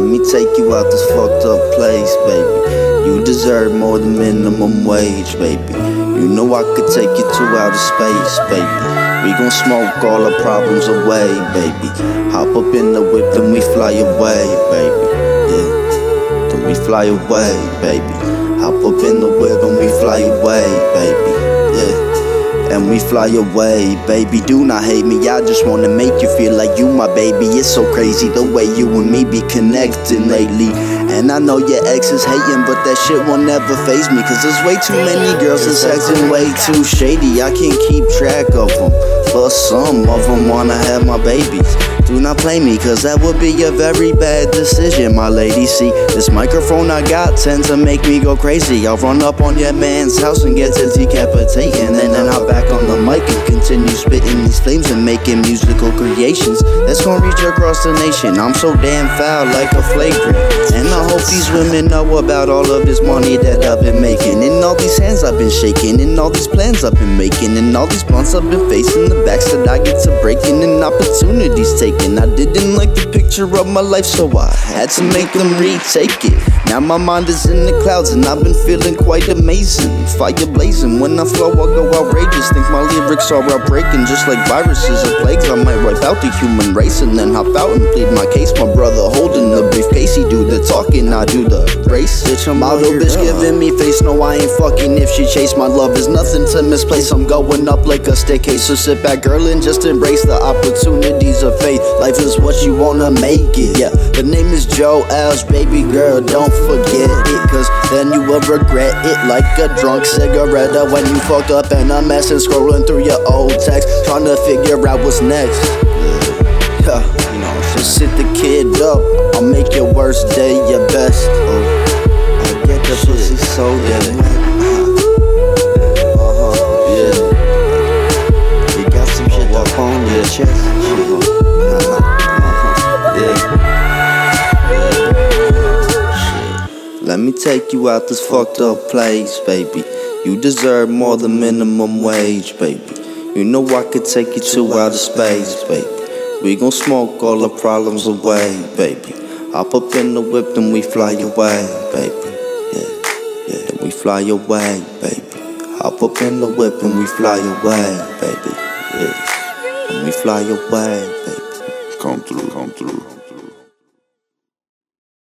could take you out this fucked up place, baby. You deserve more than minimum wage, baby. You know I could take you to outer space, baby. We gon' smoke all our problems away, baby. Hop up in the whip and we fly away, baby. Yeah, then we fly away, baby. Hop up in the whip and we fly away, baby. And we fly away. Baby, do not hate me. I just wanna make you feel like you my baby. It's so crazy the way you and me be connecting lately. And I know your ex is hating, but that shit will never phase me. Cause there's way too many girls that's acting way too shady. I can't keep track of them, but some of them wanna have my babies. Do not play me, cause that would be a very bad decision, my lady. See, this microphone I got tends to make me go crazy. I'll run up on your man's house and get to decapitating, and then i hop back on the mic and continue spitting these flames and making musical creations that's gonna reach across the nation. I'm so damn foul, like a flagrant. And I hope these women know about all of this money that I've been making, and all these hands I've been shaking, and all these plans I've been making, and all these blunts I've been facing, the backs that I get to breaking, and opportunities taken. I didn't like the picture of my life, so I had to make them retake it. Now my mind is in the clouds and I've been feeling quite amazing. Fire blazing, when I flow, I go outrageous. Think my lyrics are outbreaking, just like viruses or plagues. I might wipe out the human race and then hop out and plead my case. My brother holding the briefcase, he do the talking, I do the race. Bitch, I'm out, bitch giving me face. No, I ain't fucking if she chase. My love is nothing to misplace. I'm going up like a staircase. So sit back, girl, and just embrace the opportunities of faith. Life is what you wanna make it. Yeah, the name is Joe Els, baby girl, don't forget it. Cause then you will regret it like a drunk cigarette. When you fucked up and I'm messing, scrolling through your old text, trying to figure out what's next. Yeah, you know, so sit the kid up. I'll make your worst day your best. Let me take you out this fucked up place, baby. You deserve more than minimum wage, baby. You know I could take you to outer space, baby. We gon' smoke all the problems away, baby. Hop up in the whip and we fly away, baby. Yeah, yeah, we fly away, baby. Hop up in the whip and we fly away, baby. Yeah, and we fly away, baby. Come through, come through.